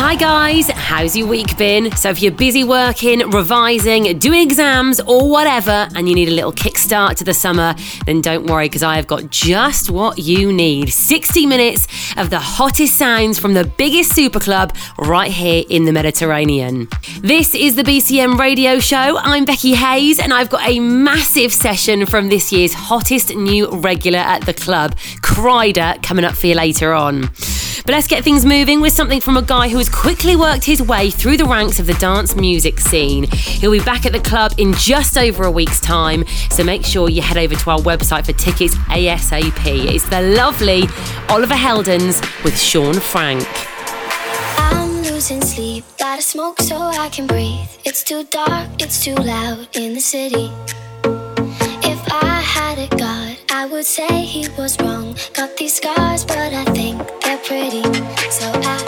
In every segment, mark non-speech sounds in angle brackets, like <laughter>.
Hi guys, how's your week been? So, if you're busy working, revising, doing exams, or whatever, and you need a little kickstart to the summer, then don't worry because I have got just what you need 60 minutes of the hottest sounds from the biggest super club right here in the Mediterranean. This is the BCM radio show. I'm Becky Hayes, and I've got a massive session from this year's hottest new regular at the club, Kryder, coming up for you later on. But let's get things moving with something from a guy who quickly worked his way through the ranks of the dance music scene. He'll be back at the club in just over a week's time, so make sure you head over to our website for tickets ASAP. It's the lovely Oliver Heldens with Shaun Frank. I'm losing sleep, gotta smoke so I can breathe. It's too dark, it's too loud in the city. If I had a god, I would say he was wrong. Got these scars, but I think they're pretty. So I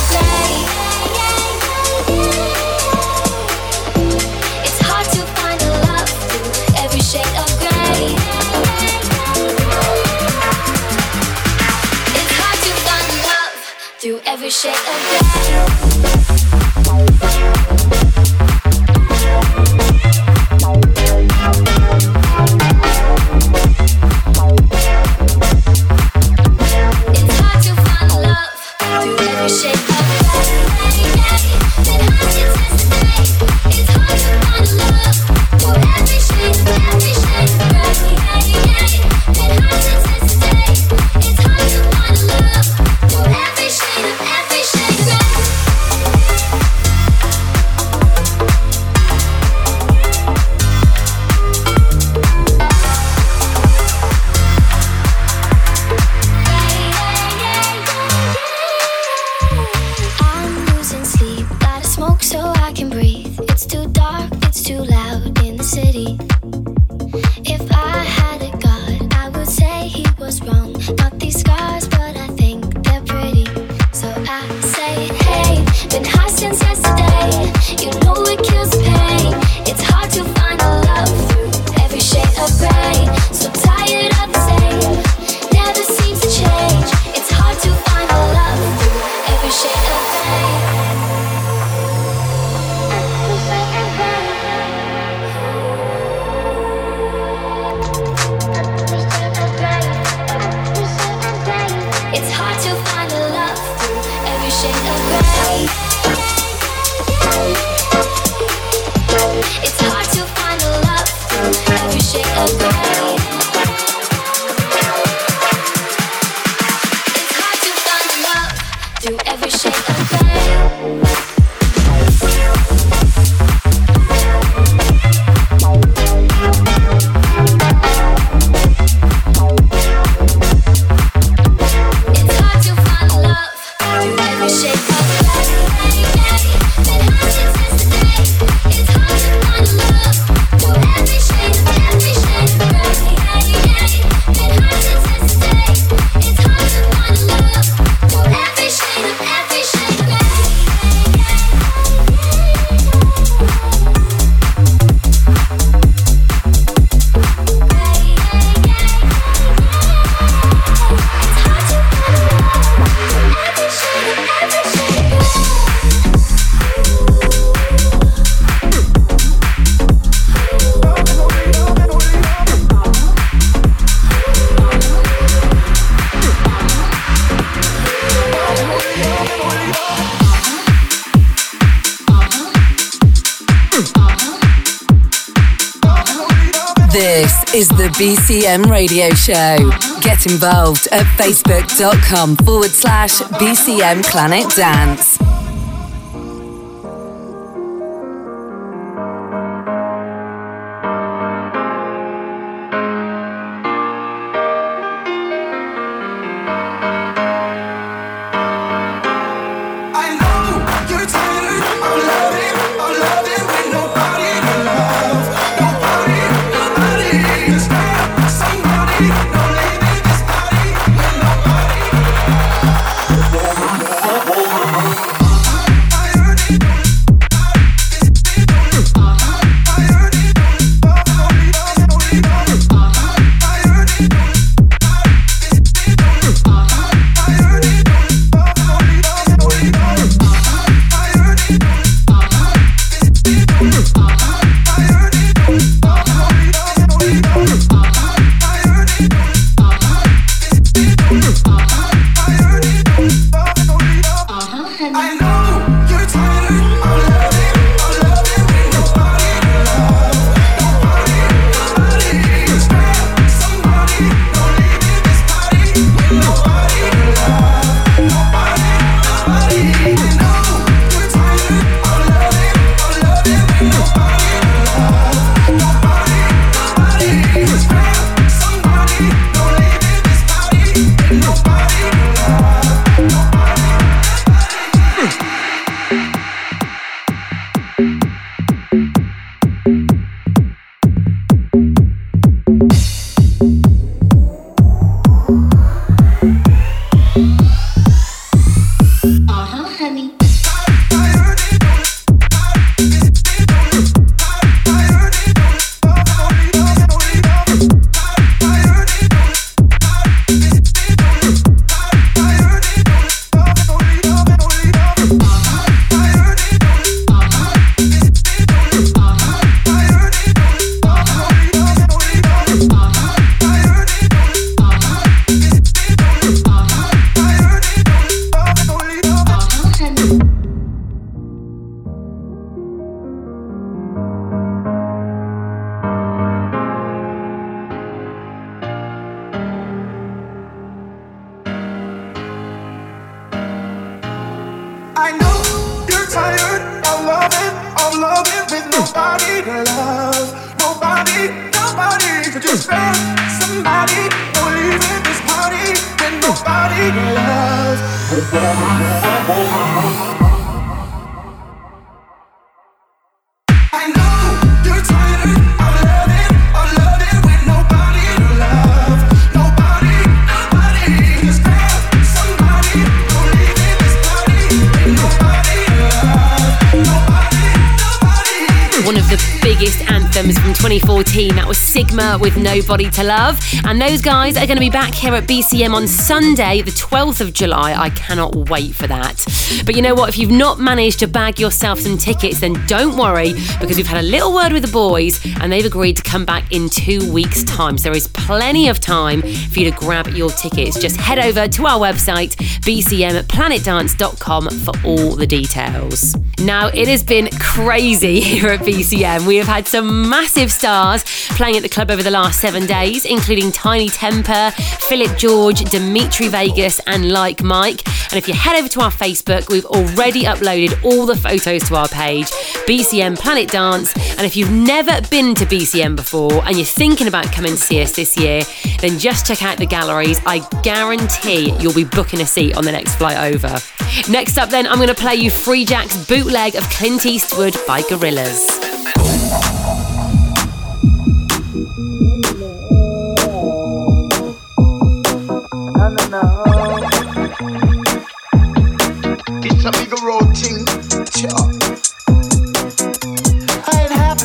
every shade of gray. BCM Radio Show. Get involved at facebook.com forward slash BCM Planet Dance. I know you're tired of loving, of loving with nobody to love. Nobody, nobody. You somebody? Leaving this party with nobody to love. 2014. That was Sigma with Nobody to Love. And those guys are going to be back here at BCM on Sunday, the 12th of July. I cannot wait for that. But you know what? If you've not managed to bag yourself some tickets, then don't worry because we've had a little word with the boys and they've agreed to come back in two weeks' time. So there is plenty of time for you to grab your tickets. Just head over to our website, bcmplanetdance.com, for all the details. Now, it has been crazy <laughs> here at BCM. We have had some massive stars playing at the club over the last seven days, including Tinie Tempah, Philip George, Dimitri Vegas, and Like Mike. And if you head over to our Facebook, we've already uploaded all the photos to our page, BCM Planet Dance. And if you've never been to BCM before and you're thinking about coming to see us this year, then just check out the galleries. I guarantee you'll be booking a seat on the next flight over. Next up, then, I'm going to play you Free Jack's bootleg of Clint Eastwood by Gorillaz. This no. It's a big road thing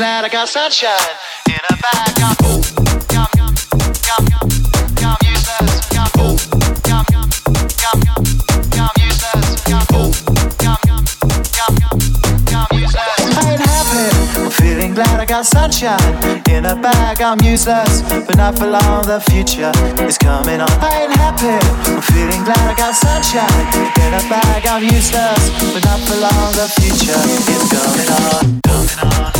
Glad I got sunshine in a bag. I'm, useless. Useless. Useless. I ain't happy. I'm feeling glad I got sunshine in a bag. I'm useless, but not for long. The future is coming on. I ain't happy. I'm feeling glad I got sunshine in a bag. I'm useless, but not for long. The future is coming on. Coming on.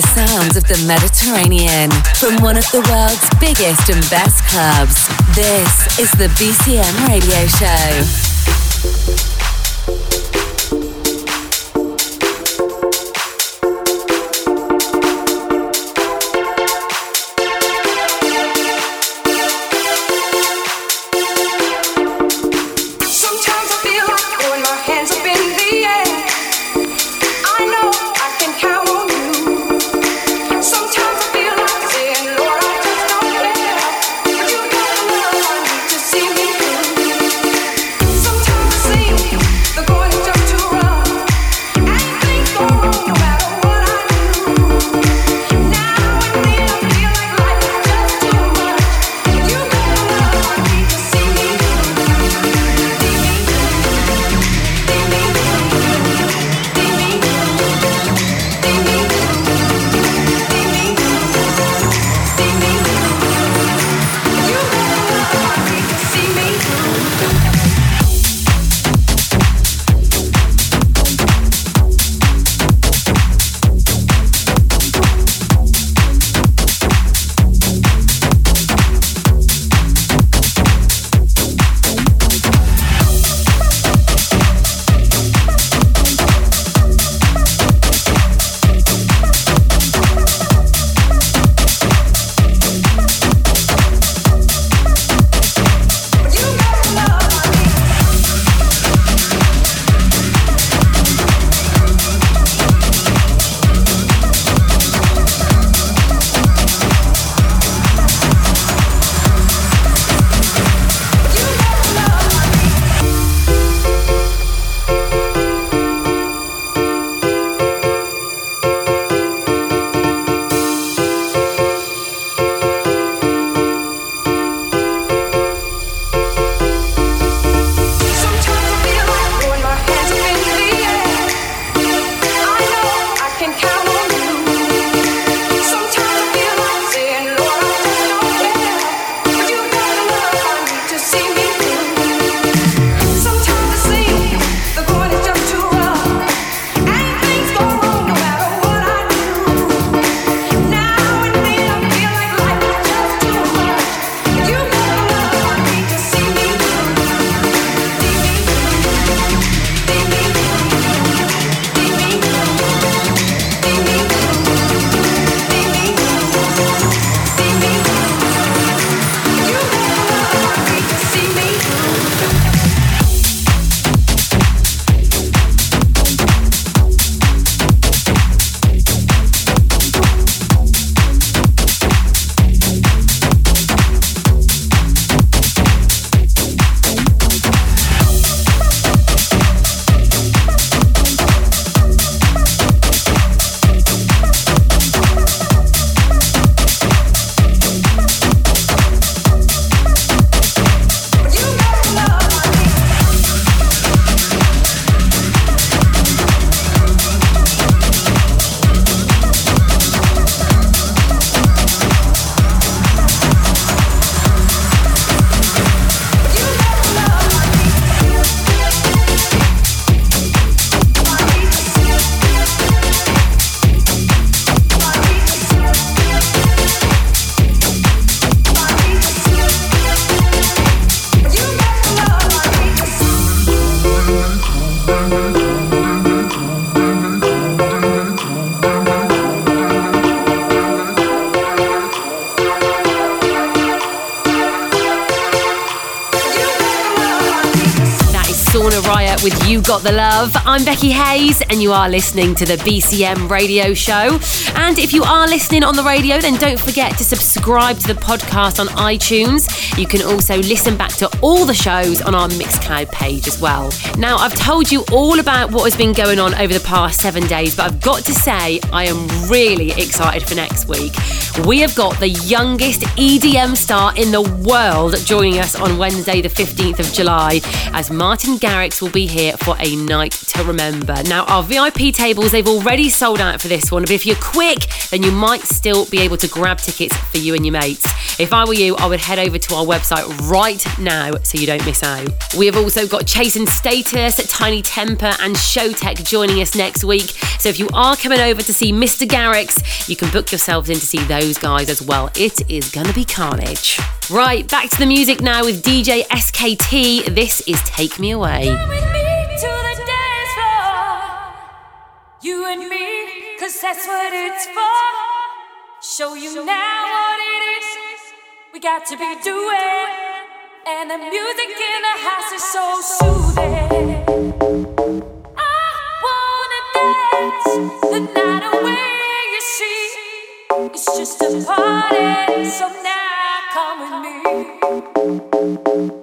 sounds of the Mediterranean from one of the world's biggest and best clubs. This is the BCM Radio Show. I'm Becky Hayes, and you are listening to the BCM radio show. And if you are listening on the radio, then don't forget to subscribe to the podcast on iTunes. You can also listen back to all the shows on our Mixcloud page as well. Now, I've told you all about what has been going on over the past seven days, but I've got to say, I am really excited for next week. We have got the youngest EDM star in the world joining us on Wednesday, the 15th of July, as Martin Garrix will be here for a night to remember. Now, our VIP tables, they've already sold out for this one, but if you're quick, then you might still be able to grab tickets for you and your mates. If I were you, I would head over to our website right now so you don't miss out. We have also got Chasing Status, Tinie Tempah, and Showtek joining us next week. So if you are coming over to see Mr. Garrix, you can book yourselves in to see those guys as well. It is gonna be carnage. Right, back to the music now with DJ SKT. This is Take Me Away. You and me, cause that's what it's for. Show you now what it is we got to be doing. And the music in the house is so soothing. I wanna dance the night away, you see. It's just a party, so now come with me.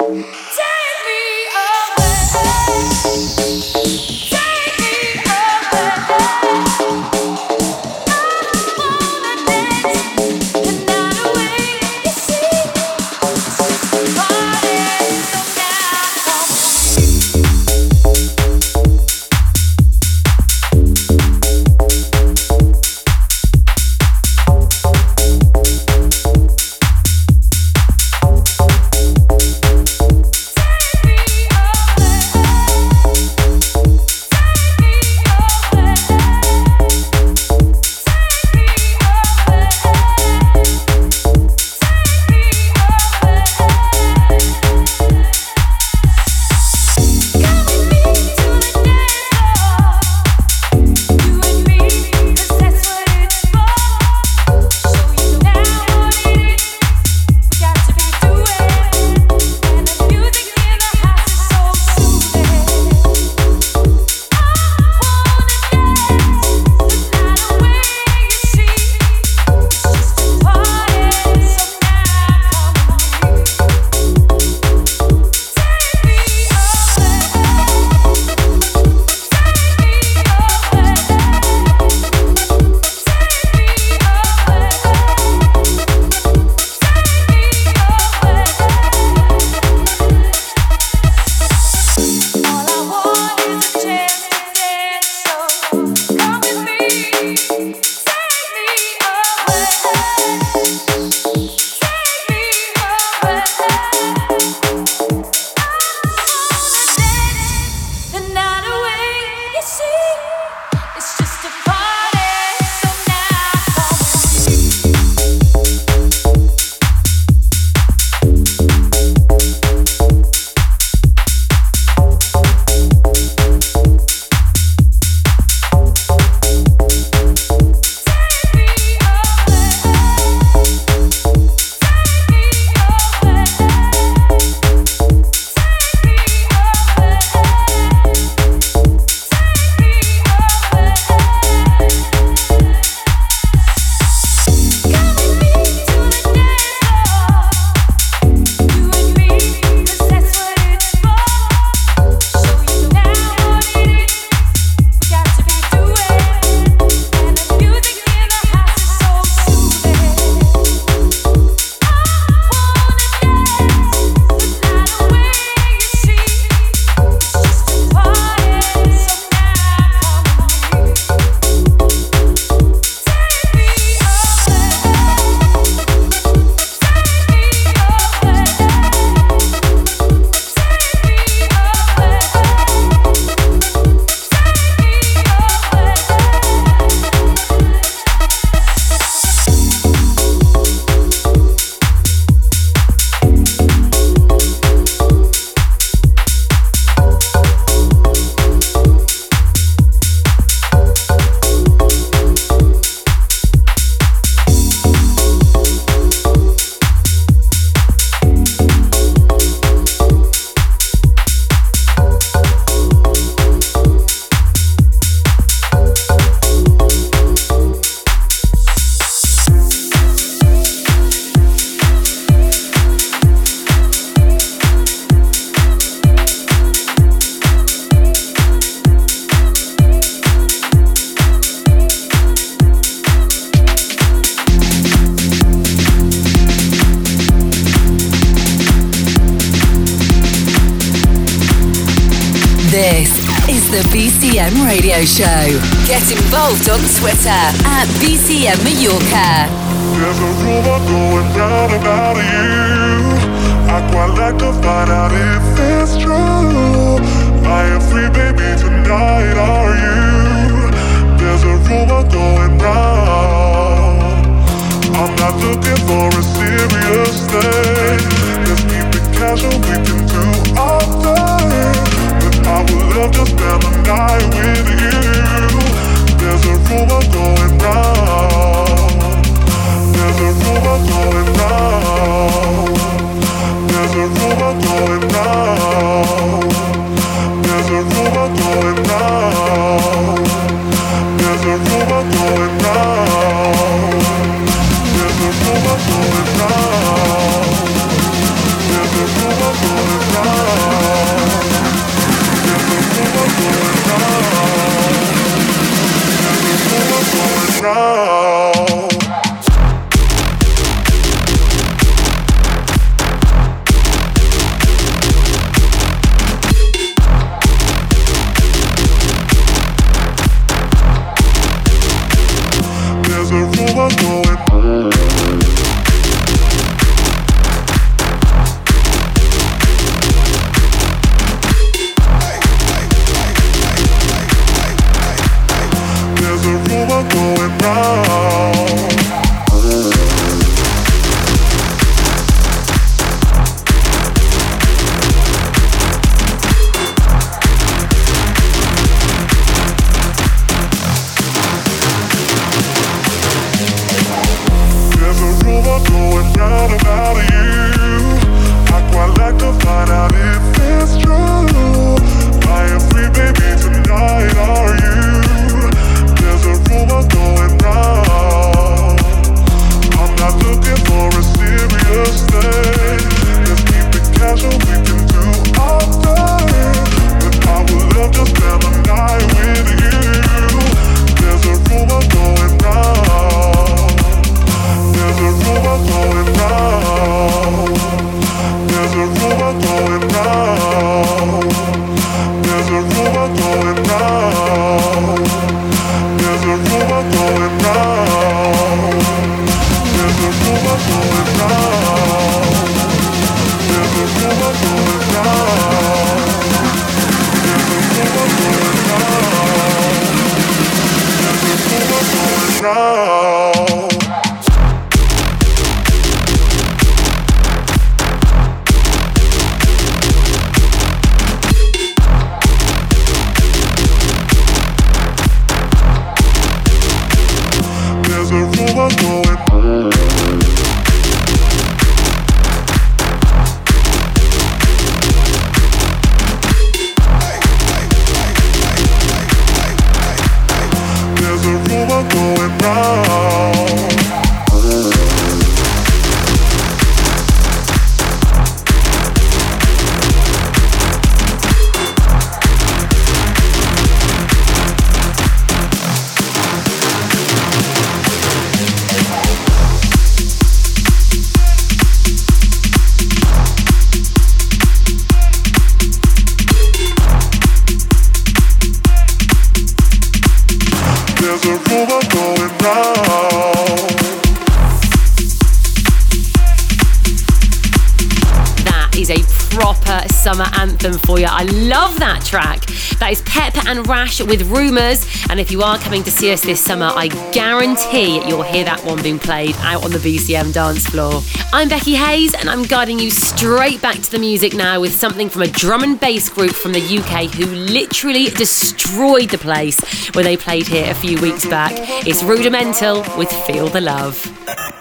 And Rash with Rumours. And if you are coming to see us this summer, I guarantee you'll hear that one being played out on the BCM dance floor. I'm Becky Hayes, and I'm guiding you straight back to the music now with something from a drum and bass group from the UK who literally destroyed the place when they played here a few weeks back. It's Rudimental with Feel the Love.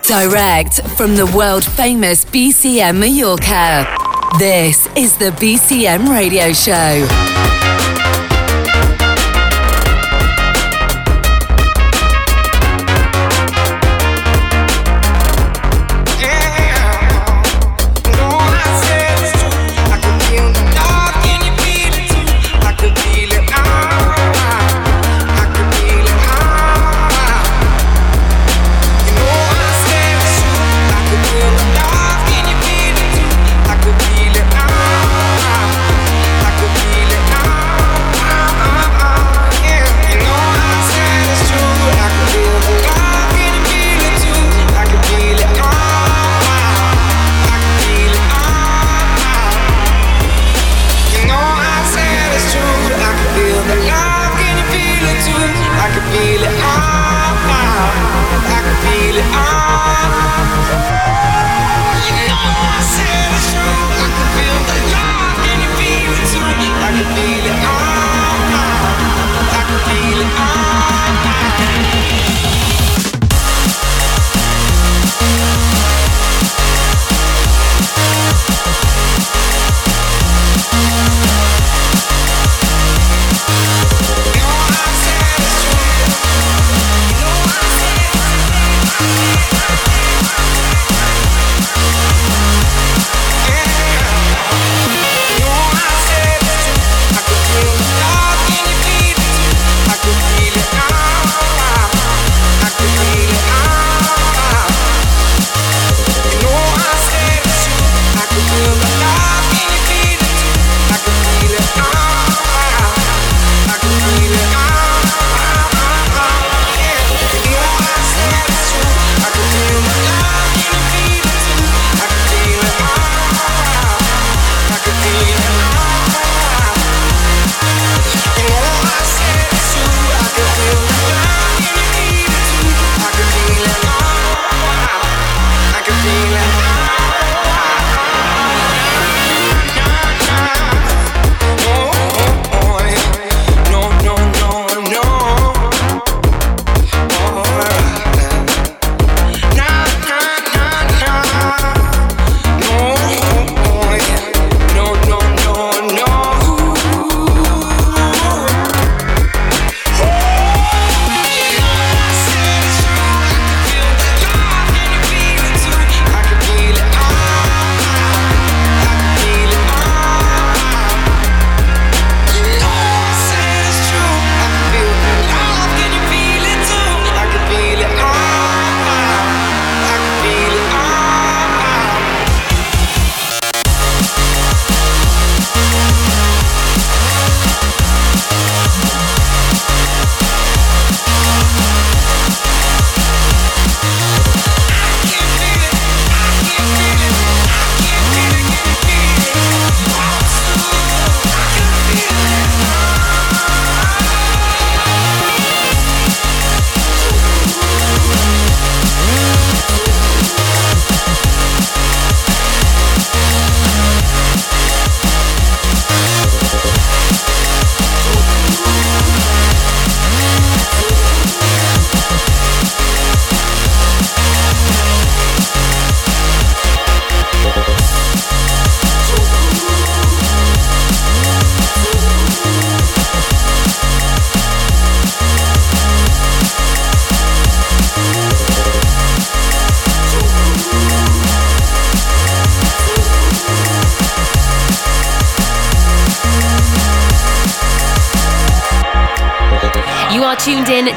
Direct from the world famous BCM Mallorca. This is the BCM Radio Show.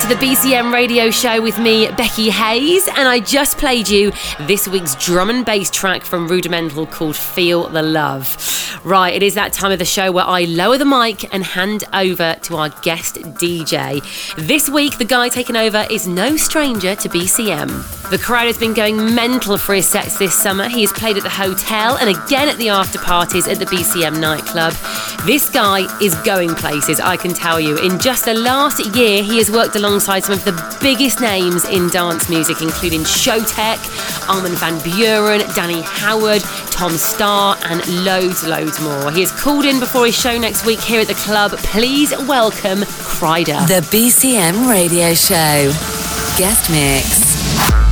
To the BCM radio show with me, Becky Hayes, and I just played you this week's drum and bass track from Rudimental called Feel the Love. Right, it is that time of the show where I lower the mic and hand over to our guest DJ. This week, the guy taking over is no stranger to BCM. The crowd has been going mental for his sets this summer. He has played at the hotel and again at the after parties at the BCM nightclub. This guy is going places, I can tell you. In just the last year, he has worked alongside some of the biggest names in dance music, including Showtek, Armin van Buuren, Danny Howard, Tom Staar, and loads, loads more. He is called in before his show next week here at the club. Please welcome Kryder. The BCM Radio Show. Guest Mix.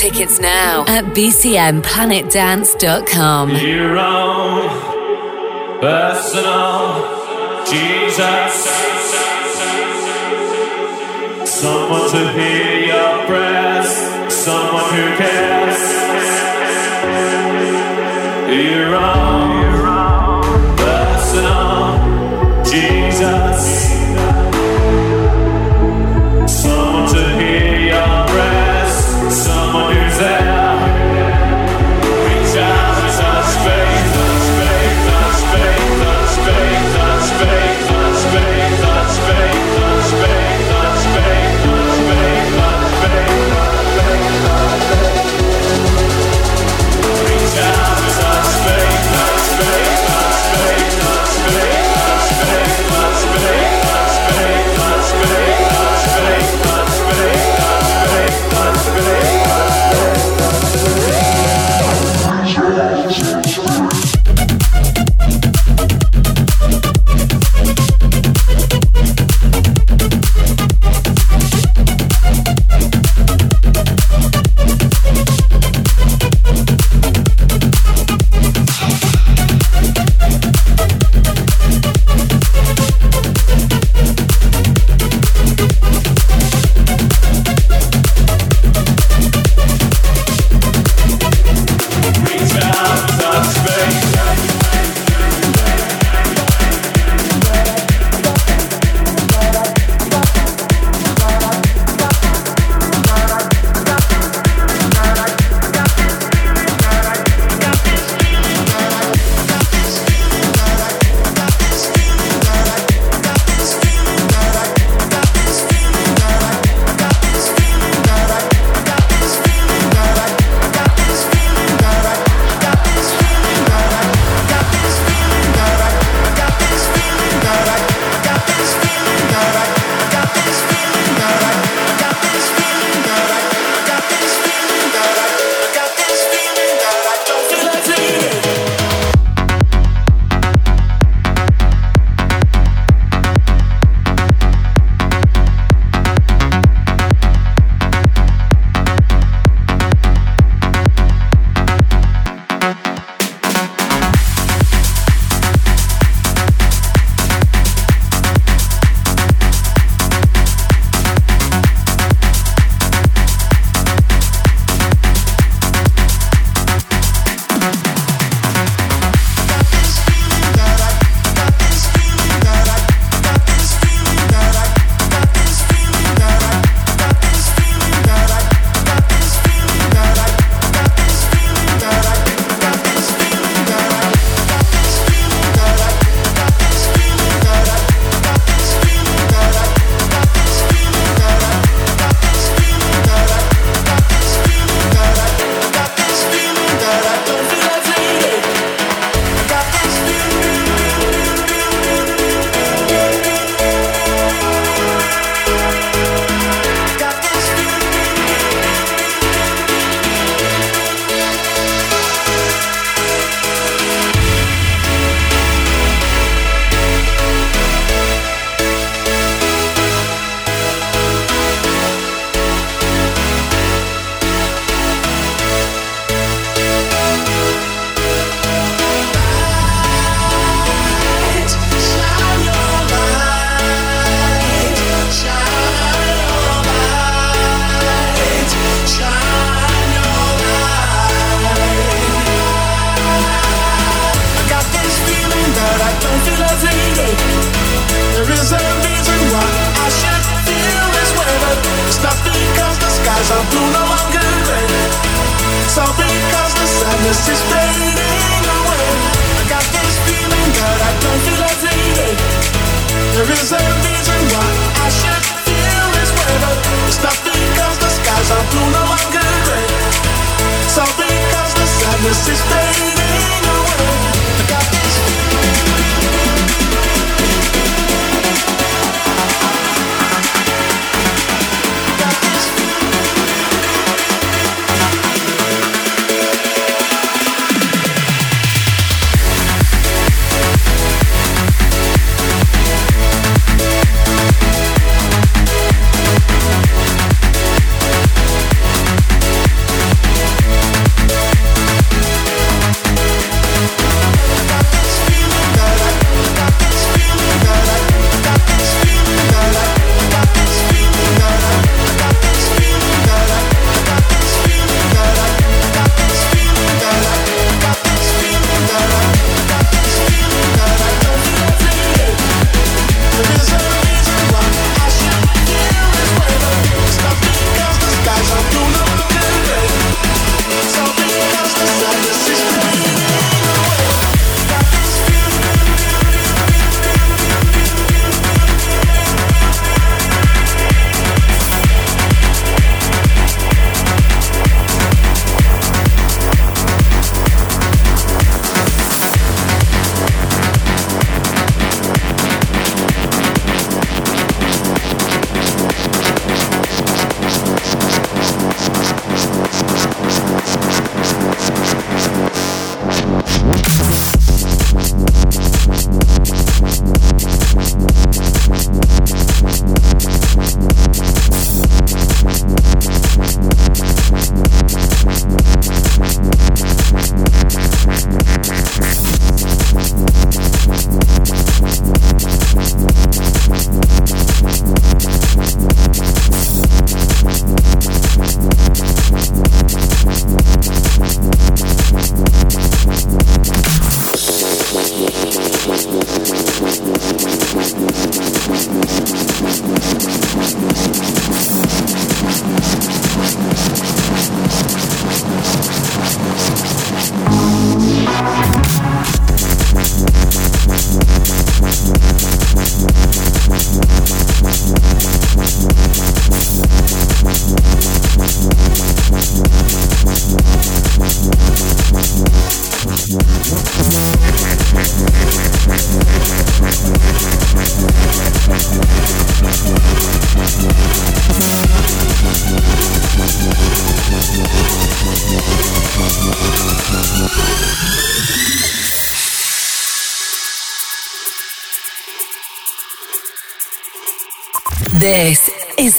Tickets now at bcmplanetdance.com. Your own personal Jesus. Someone to hear your prayers, someone who cares. Your own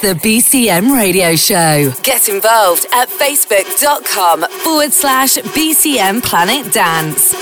the BCM radio show. Get involved at facebook.com forward slash BCM Planet Dance.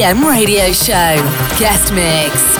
BCM Radio Show. Guest Mix.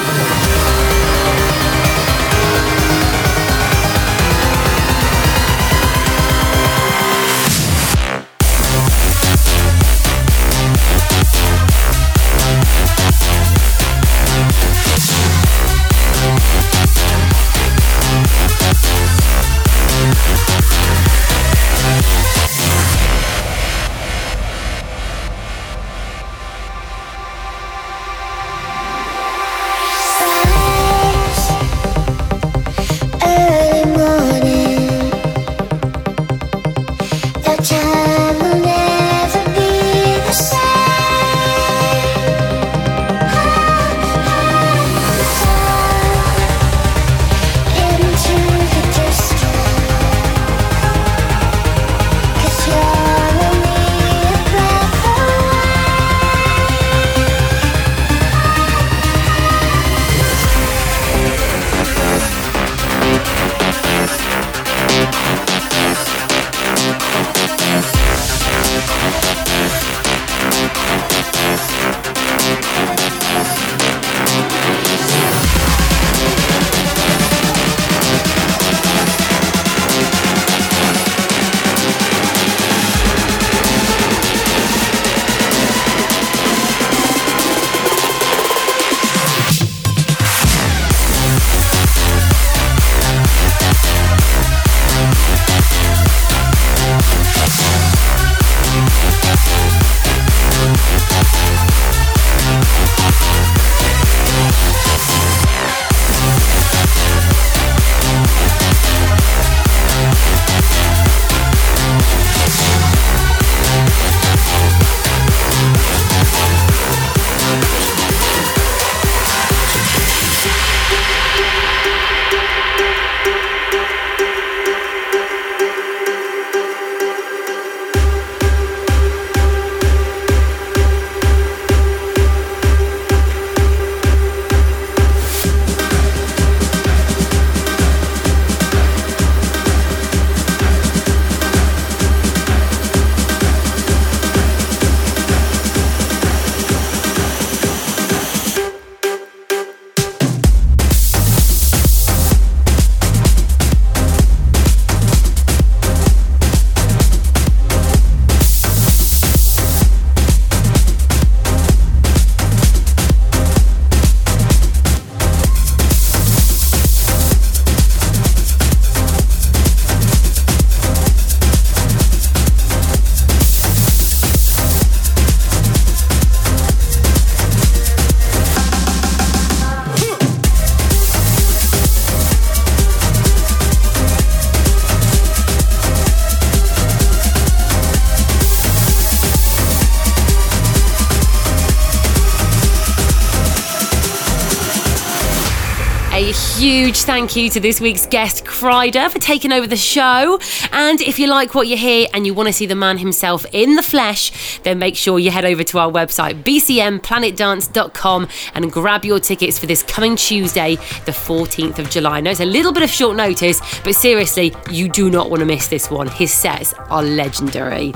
Thank you to this week's guest, Kryder, for taking over the show. And if you like what you hear and you want to see the man himself in the flesh, then make sure you head over to our website, bcmplanetdance.com, and grab your tickets for this coming Tuesday, the 14th of July. Now, it's a little bit of short notice, but seriously, you do not want to miss this one. His sets are legendary.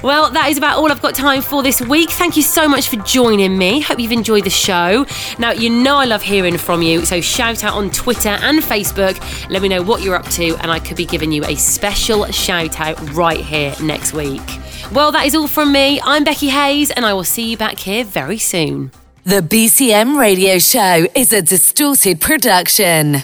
Well, that is about all I've got time for this week. Thank you so much for joining me. Hope you've enjoyed the show. Now, you know I love hearing from you, so shout out on Twitter and Facebook. Let me know what you're up to, and I could be giving you a special shout out right here next week. Well, that is all from me. I'm Becky Hayes, and I will see you back here very soon. The BCM Radio Show is a distorted production.